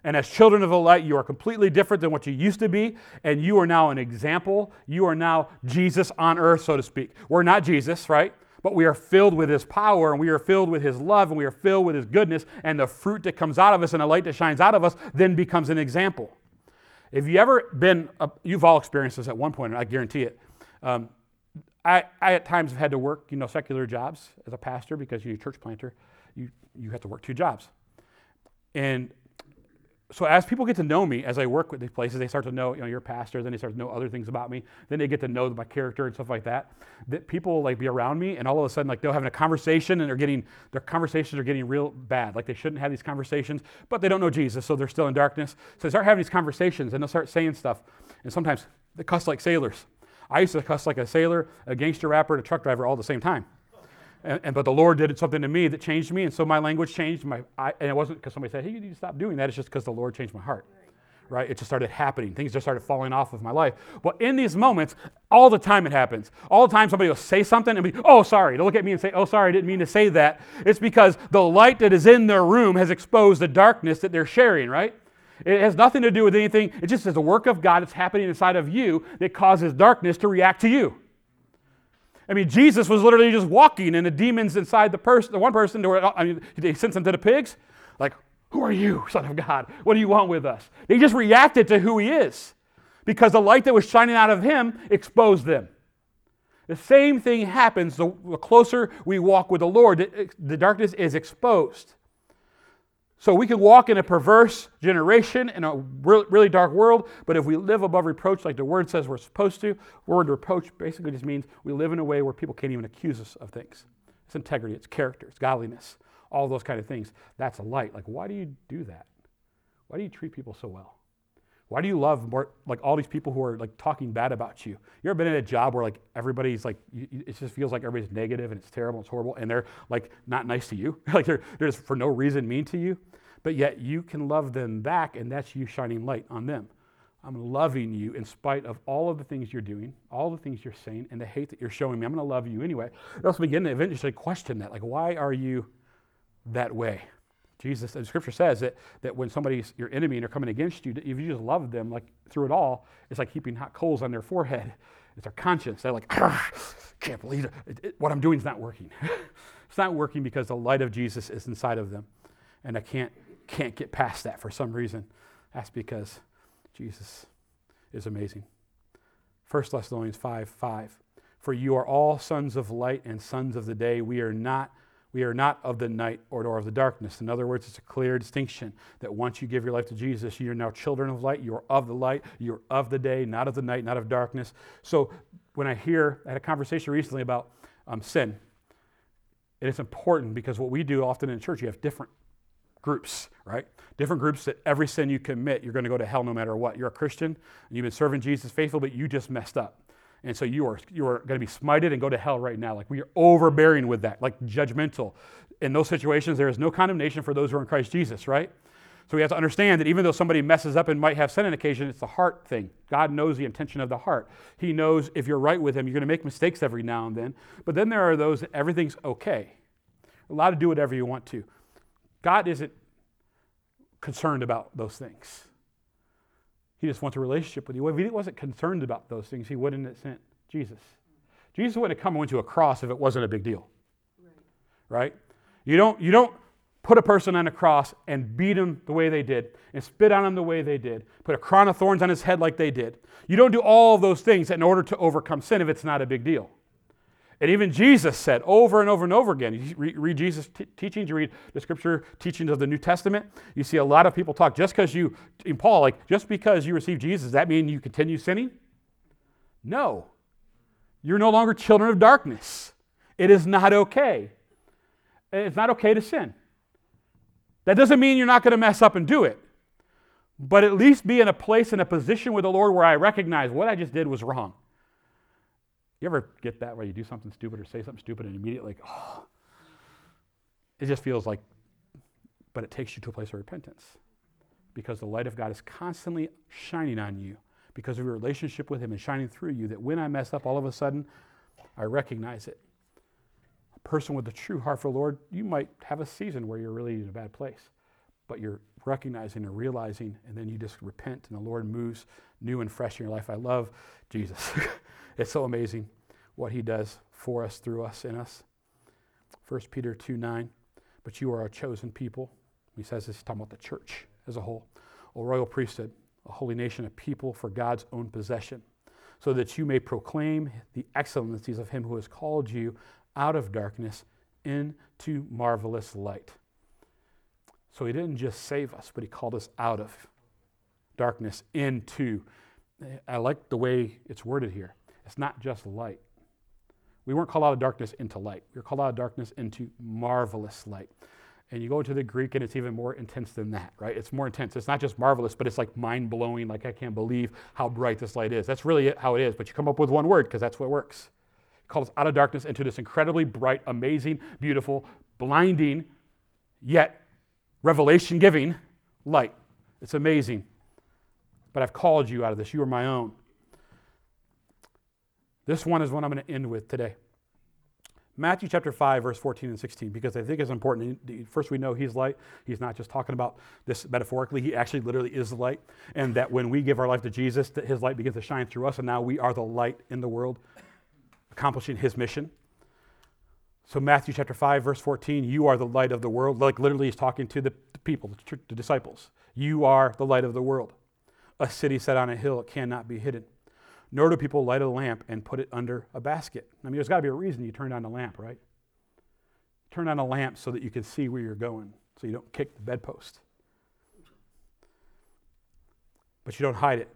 And as children of the light, you are completely different than what you used to be, and you are now an example. You are now Jesus on earth, so to speak. We're not Jesus, right? But we are filled with His power, and we are filled with His love, and we are filled with His goodness, and the fruit that comes out of us and the light that shines out of us then becomes an example. If you ever been, a, you've all experienced this at one point, I guarantee it. Um, I, I, at times have had to work, you know, secular jobs as a pastor because you're a church planter. You, you have to work two jobs. And so as people get to know me, as I work with these places, they start to know, you know, you're pastor, then they start to know other things about me. Then they get to know my character and stuff like that. That people will like be around me and all of a sudden like they're having a conversation and they're getting their conversations are getting real bad. Like they shouldn't have these conversations, but they don't know Jesus, so they're still in darkness. So they start having these conversations and they'll start saying stuff. And sometimes they cuss like sailors. I used to cuss like a sailor, a gangster rapper, and a truck driver all at the same time. And, and, but the Lord did something to me that changed me, and so my language changed. My I, and it wasn't because somebody said, "Hey, you need to stop doing that." It's just because the Lord changed my heart. Right? It just started happening. Things just started falling off of my life. But in these moments, all the time it happens. All the time somebody will say something and be, "Oh, sorry." They'll look at me and say, "Oh, sorry, I didn't mean to say that." It's because the light that is in their room has exposed the darkness that they're sharing. Right? It has nothing to do with anything. It just is a work of God that's happening inside of you that causes darkness to react to you. I mean, Jesus was literally just walking, and the demons inside the person, the one person, were, I mean, they sent them to the pigs. Like, who are you, [LAUGHS] Son of God? What do you want with us? They just reacted to who he is because the light that was shining out of him exposed them. The same thing happens the, closer we walk with the Lord, the darkness is exposed. So we can walk in a perverse generation in a really dark world, but if we live above reproach like the word says we're supposed to, word reproach basically just means we live in a way where people can't even accuse us of things. It's integrity, it's character, it's godliness, all those kind of things. That's a light. Like, why do you do that? Why do you treat people so well? Why do you love more, like all these people who are like talking bad about you? You ever been in a job where like everybody's like, it just feels like everybody's negative and it's terrible, it's horrible, and they're like not nice to you? [LAUGHS] like they're, they're just for no reason mean to you? but yet you can love them back, and that's you shining light on them. I'm loving you in spite of all of the things you're doing, all the things you're saying, and the hate that you're showing me. I'm going to love you anyway. Let's begin to eventually question that. Like, why are you that way? Jesus, the scripture says that, that when somebody's your enemy and they're coming against you, if you just love them like through it all, it's like heaping hot coals on their forehead. [LAUGHS] It's their conscience. They're like, can't believe it. It, it. What I'm doing is not working. [LAUGHS] it's not working because the light of Jesus is inside of them. And I can't can't get past that for some reason. That's because Jesus is amazing. 1 Thessalonians 5 5. For you are all sons of light and sons of the day. We are not we are not of the night or of the darkness. In other words, it's a clear distinction that once you give your life to Jesus, you're now children of light. You're of the light. You're of the day, not of the night, not of darkness. So when I hear, I had a conversation recently about um, sin. And it's important because what we do often in church, you have different groups, right? Different groups that every sin you commit, you're going to go to hell no matter what. You're a Christian, and you've been serving Jesus faithfully, but you just messed up. And so you are, you are going to be smited and go to hell right now. Like we are overbearing with that, like judgmental. In those situations, there is no condemnation for those who are in Christ Jesus, right? So we have to understand that even though somebody messes up and might have sin on occasion, it's the heart thing. God knows the intention of the heart. He knows if you're right with Him, you're going to make mistakes every now and then. But then there are those that everything's okay. Allowed to do whatever you want to. God isn't concerned about those things. He just wants a relationship with you. If he wasn't concerned about those things, he wouldn't have sent Jesus. Jesus wouldn't have come and went to a cross if it wasn't a big deal. Right. right? You don't, you don't put a person on a cross and beat him the way they did, and spit on him the way they did, put a crown of thorns on his head like they did. You don't do all of those things in order to overcome sin if it's not a big deal. And even Jesus said over and over and over again, you read, read Jesus' t- teachings, you read the scripture teachings of the New Testament, you see a lot of people talk just because you, in Paul, like, just because you receive Jesus, does that mean you continue sinning? No. You're no longer children of darkness. It is not okay. It's not okay to sin. That doesn't mean you're not going to mess up and do it, but at least be in a place, in a position with the Lord where I recognize what I just did was wrong. You ever get that where you do something stupid or say something stupid and immediately, like, oh, it just feels like, but it takes you to a place of repentance because the light of God is constantly shining on you because of your relationship with Him and shining through you. That when I mess up, all of a sudden, I recognize it. A person with a true heart for the Lord, you might have a season where you're really in a bad place, but you're recognizing and realizing, and then you just repent, and the Lord moves new and fresh in your life. I love Jesus. [LAUGHS] It's so amazing what he does for us, through us, in us. 1 Peter 2 9. But you are a chosen people. He says this, he's talking about the church as a whole. A royal priesthood, a holy nation, a people for God's own possession, so that you may proclaim the excellencies of him who has called you out of darkness into marvelous light. So he didn't just save us, but he called us out of darkness into. I like the way it's worded here. It's not just light. We weren't called out of darkness into light. We were called out of darkness into marvelous light. And you go into the Greek and it's even more intense than that, right? It's more intense. It's not just marvelous, but it's like mind blowing. Like, I can't believe how bright this light is. That's really how it is. But you come up with one word because that's what works. He called us out of darkness into this incredibly bright, amazing, beautiful, blinding, yet revelation giving light. It's amazing. But I've called you out of this. You are my own. This one is what I'm going to end with today. Matthew chapter 5, verse 14 and 16, because I think it's important. First, we know he's light. He's not just talking about this metaphorically, he actually literally is the light. And that when we give our life to Jesus, that his light begins to shine through us, and now we are the light in the world, accomplishing his mission. So, Matthew chapter 5, verse 14, you are the light of the world. Like literally, he's talking to the, people, the, disciples. You are the light of the world. A city set on a hill, cannot be hidden nor do people light a lamp and put it under a basket. I mean, there's got to be a reason you turn on the lamp, right? Turn on a lamp so that you can see where you're going, so you don't kick the bedpost. But you don't hide it.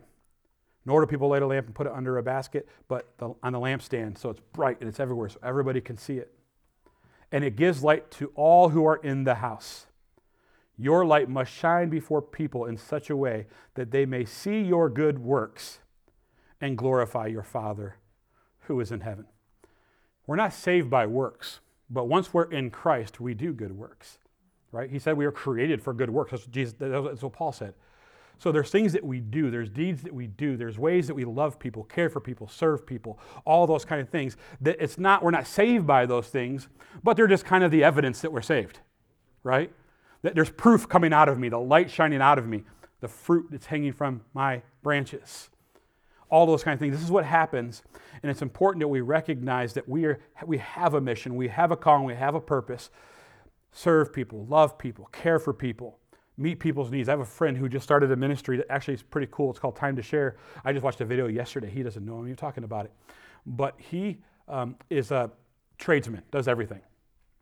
Nor do people light a lamp and put it under a basket, but the, on the lampstand, so it's bright and it's everywhere, so everybody can see it. And it gives light to all who are in the house. Your light must shine before people in such a way that they may see your good works and glorify your Father who is in heaven. We're not saved by works, but once we're in Christ, we do good works. Right? He said we are created for good works. That's what, Jesus, that's what Paul said. So there's things that we do, there's deeds that we do, there's ways that we love people, care for people, serve people, all those kind of things. That it's not we're not saved by those things, but they're just kind of the evidence that we're saved. Right? That there's proof coming out of me, the light shining out of me, the fruit that's hanging from my branches all those kind of things. This is what happens, and it's important that we recognize that we, are, we have a mission, we have a calling, we have a purpose. Serve people, love people, care for people, meet people's needs. I have a friend who just started a ministry that actually is pretty cool. It's called Time to Share. I just watched a video yesterday. He doesn't know I'm even talking about it. But he um, is a tradesman, does everything.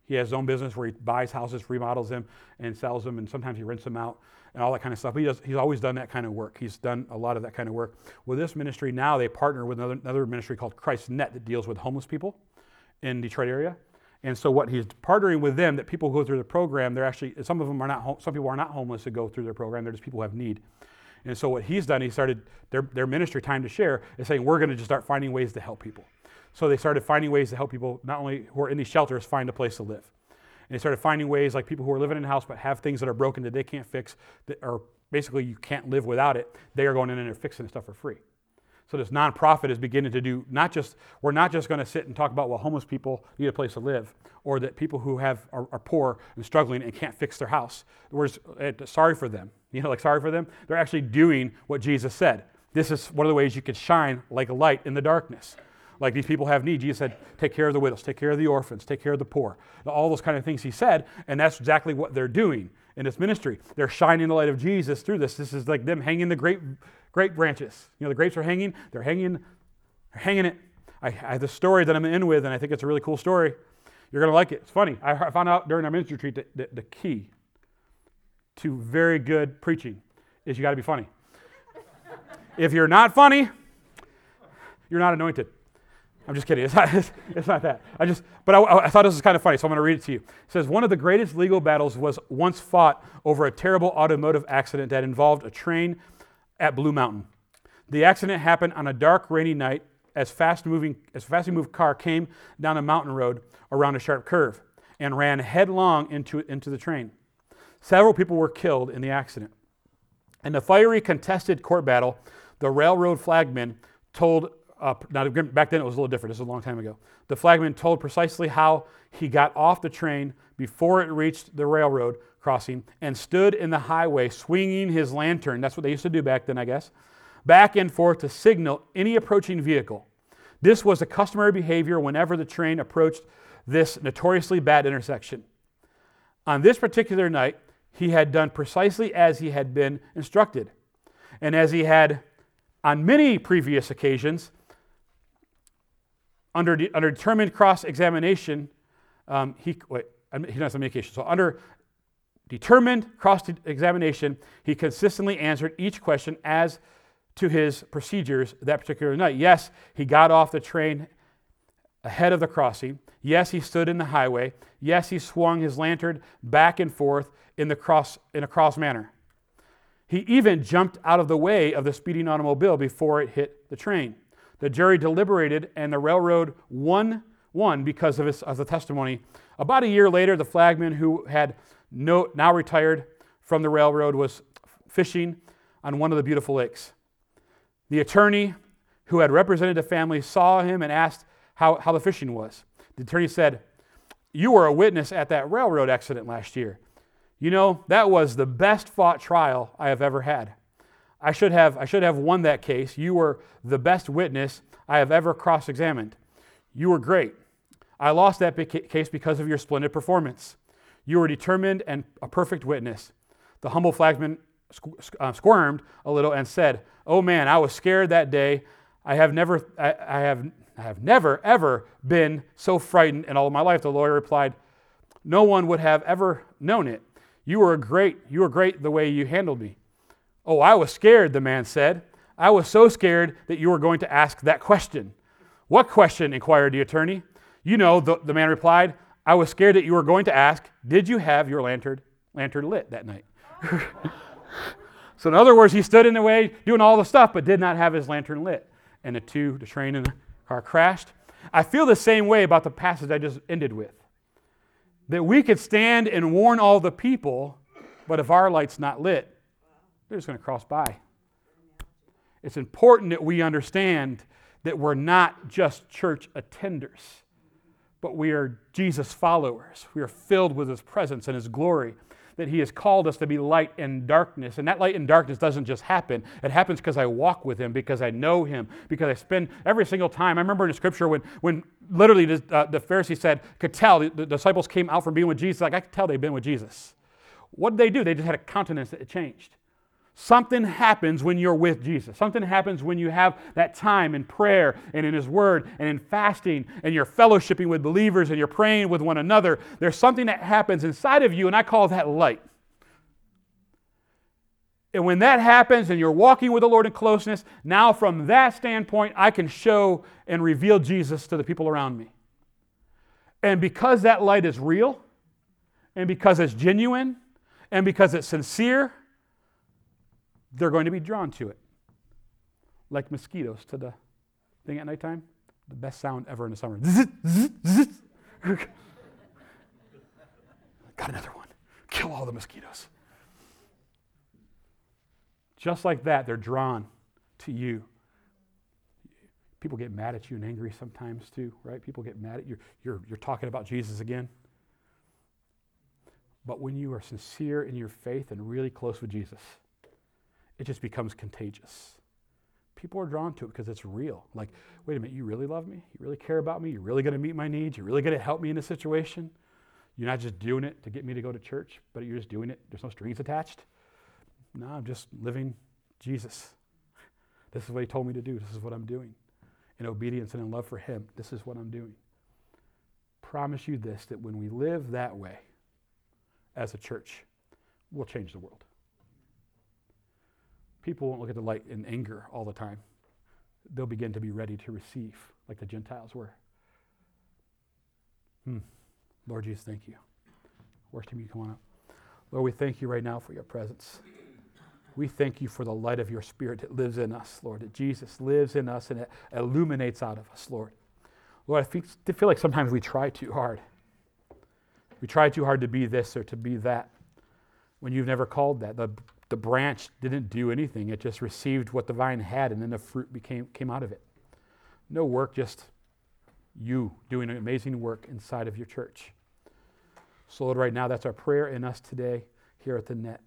He has his own business where he buys houses, remodels them, and sells them, and sometimes he rents them out and all that kind of stuff. He does, he's always done that kind of work. He's done a lot of that kind of work. With this ministry now, they partner with another, another ministry called Christ Net that deals with homeless people in Detroit area. And so what he's partnering with them, that people go through the program, they're actually, some of them are not, some people are not homeless that go through their program. They're just people who have need. And so what he's done, he started, their, their ministry, Time to Share, is saying, we're going to just start finding ways to help people. So they started finding ways to help people, not only who are in these shelters, find a place to live. And they started finding ways, like people who are living in a house but have things that are broken that they can't fix, that are basically you can't live without it. They are going in and they're fixing stuff for free. So this nonprofit is beginning to do not just we're not just going to sit and talk about well homeless people need a place to live or that people who have are, are poor and struggling and can't fix their house. We're sorry for them. [LAUGHS] You know, like sorry for them. They're actually doing what Jesus said. This is one of the ways you can shine like a light in the darkness. Like these people have need. Jesus said, take care of the widows, take care of the orphans, take care of the poor. All those kind of things he said, and that's exactly what they're doing in this ministry. They're shining the light of Jesus through this. This is like them hanging the grape, grape branches. You know, the grapes are hanging, they're hanging, they're hanging it. I, I have the story that I'm in with, and I think it's a really cool story. You're going to like it. It's funny. I found out during our ministry retreat that, that the key to very good preaching is you got to be funny. if you're not funny, you're not anointed. I'm just kidding. [LAUGHS] It's not, it's, not that. I just, but I, I, thought this was kind of funny, so I'm going to read it to you. It says one of the greatest legal battles was once fought over a terrible automotive accident that involved a train at Blue Mountain. The accident happened on a dark, rainy night as fast moving as fast moving car came down a mountain road around a sharp curve and ran headlong into, into the train. Several people were killed in the accident. In the fiery contested court battle, the railroad flagman told uh, now, back then it was a little different. This is a long time ago. The flagman told precisely how he got off the train before it reached the railroad crossing and stood in the highway swinging his lantern. That's what they used to do back then, I guess. Back and forth to signal any approaching vehicle. This was the customary behavior whenever the train approached this notoriously bad intersection. On this particular night, he had done precisely as he had been instructed. And as he had on many previous occasions, under, de- under determined cross examination, um, he, wait, he does communication. So, under determined cross examination, he consistently answered each question as to his procedures that particular night. Yes, he got off the train ahead of the crossing. Yes, he stood in the highway. Yes, he swung his lantern back and forth in the cross in a cross manner. He even jumped out of the way of the speeding automobile before it hit the train. The jury deliberated, and the railroad won, won because of, his, of the testimony. About a year later, the flagman who had no, now retired from the railroad was fishing on one of the beautiful lakes. The attorney who had represented the family saw him and asked how, how the fishing was. The attorney said, You were a witness at that railroad accident last year. You know, that was the best fought trial I have ever had. I should have, I should have won that case. You were the best witness I have ever cross examined. You were great. I lost that case because of your splendid performance. You were determined and a perfect witness. The humble flagman uh, squirmed a little and said, Oh man, I was scared that day. I have never, I, I, have, I have never, ever been so frightened in all of my life. The lawyer replied, No one would have ever known it. You were great. You were great the way you handled me. Oh, I was scared, the man said. I was so scared that you were going to ask that question. What question? inquired the attorney. You know, the, the man replied, I was scared that you were going to ask, Did you have your lantern, lantern lit that night? [LAUGHS] so, in other words, he stood in the way doing all the stuff, but did not have his lantern lit. And the two, the train and the car crashed. I feel the same way about the passage I just ended with. That we could stand and warn all the people, but if our light's not lit, they're just going to cross by. It's important that we understand that we're not just church attenders but we are Jesus followers. We are filled with his presence and his glory. That he has called us to be light in darkness. And that light in darkness doesn't just happen. It happens because I walk with him, because I know him, because I spend every single time. I remember in scripture when, when literally the, uh, the Pharisee said, could tell, the, the disciples came out from being with Jesus, like I could tell they'd been with Jesus. What did they do? They just had a countenance that changed. Something happens when you're with Jesus. Something happens when you have that time in prayer and in His Word and in fasting and you're fellowshipping with believers and you're praying with one another. There's something that happens inside of you, and I call that light. And when that happens and you're walking with the Lord in closeness, now from that standpoint, I can show and reveal Jesus to the people around me. And because that light is real, and because it's genuine, and because it's sincere, they're going to be drawn to it. Like mosquitoes to the thing at nighttime. The best sound ever in the summer. [LAUGHS] Got another one. Kill all the mosquitoes. Just like that, they're drawn to you. People get mad at you and angry sometimes too, right? People get mad at you. You're, you're talking about Jesus again. But when you are sincere in your faith and really close with Jesus, it just becomes contagious. People are drawn to it because it's real. Like, wait a minute, you really love me? You really care about me? You're really going to meet my needs? You're really going to help me in this situation? You're not just doing it to get me to go to church, but you're just doing it. There's no strings attached. No, I'm just living Jesus. [LAUGHS] This is what he told me to do. This is what I'm doing. In obedience and in love for him, this is what I'm doing. Promise you this that when we live that way as a church, we'll change the world. People won't look at the light in anger all the time. They'll begin to be ready to receive, like the Gentiles were. Hmm. Lord Jesus, thank you. Worship you, come on up. Lord, we thank you right now for your presence. We thank you for the light of your spirit that lives in us, Lord, that Jesus lives in us and it illuminates out of us, Lord. Lord, I feel like sometimes we try too hard. We try too hard to be this or to be that when you've never called that. The the branch didn't do anything. It just received what the vine had, and then the fruit became, came out of it. No work, just you doing amazing work inside of your church. So, Lord, right now, that's our prayer in us today here at the net.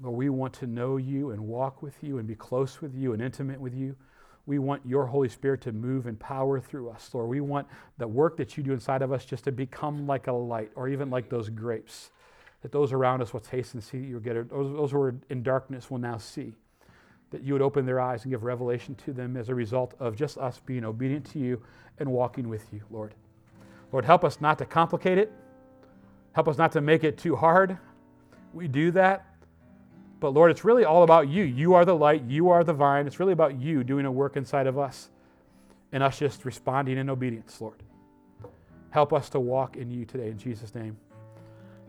Lord, we want to know you and walk with you and be close with you and intimate with you. We want your Holy Spirit to move in power through us, Lord. We want the work that you do inside of us just to become like a light or even like those grapes that those around us will taste and see you get it. Those, those who are in darkness will now see. That you would open their eyes and give revelation to them as a result of just us being obedient to you and walking with you, Lord. Lord, help us not to complicate it. Help us not to make it too hard. We do that. But Lord, it's really all about you. You are the light, you are the vine. It's really about you doing a work inside of us and us just responding in obedience, Lord. Help us to walk in you today in Jesus' name.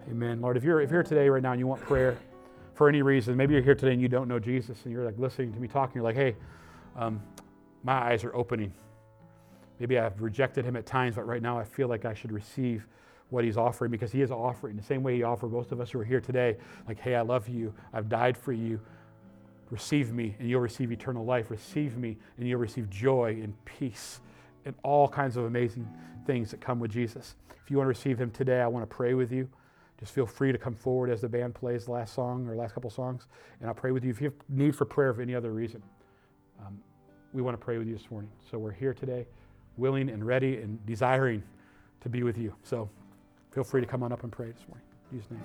Amen. Lord, if you're, if you're here today right now and you want prayer for any reason, maybe you're here today and you don't know Jesus and you're like listening to me talking, you're like, hey, um, my eyes are opening. Maybe I've rejected him at times, but right now I feel like I should receive what he's offering because he is offering the same way he offered most of us who are here today. Like, hey, I love you. I've died for you. Receive me and you'll receive eternal life. Receive me and you'll receive joy and peace and all kinds of amazing things that come with Jesus. If you want to receive him today, I want to pray with you. Just feel free to come forward as the band plays the last song or last couple songs, and I'll pray with you. If you have need for prayer for any other reason, um, we want to pray with you this morning. So we're here today, willing and ready and desiring to be with you. So feel free to come on up and pray this morning. In Jesus' name.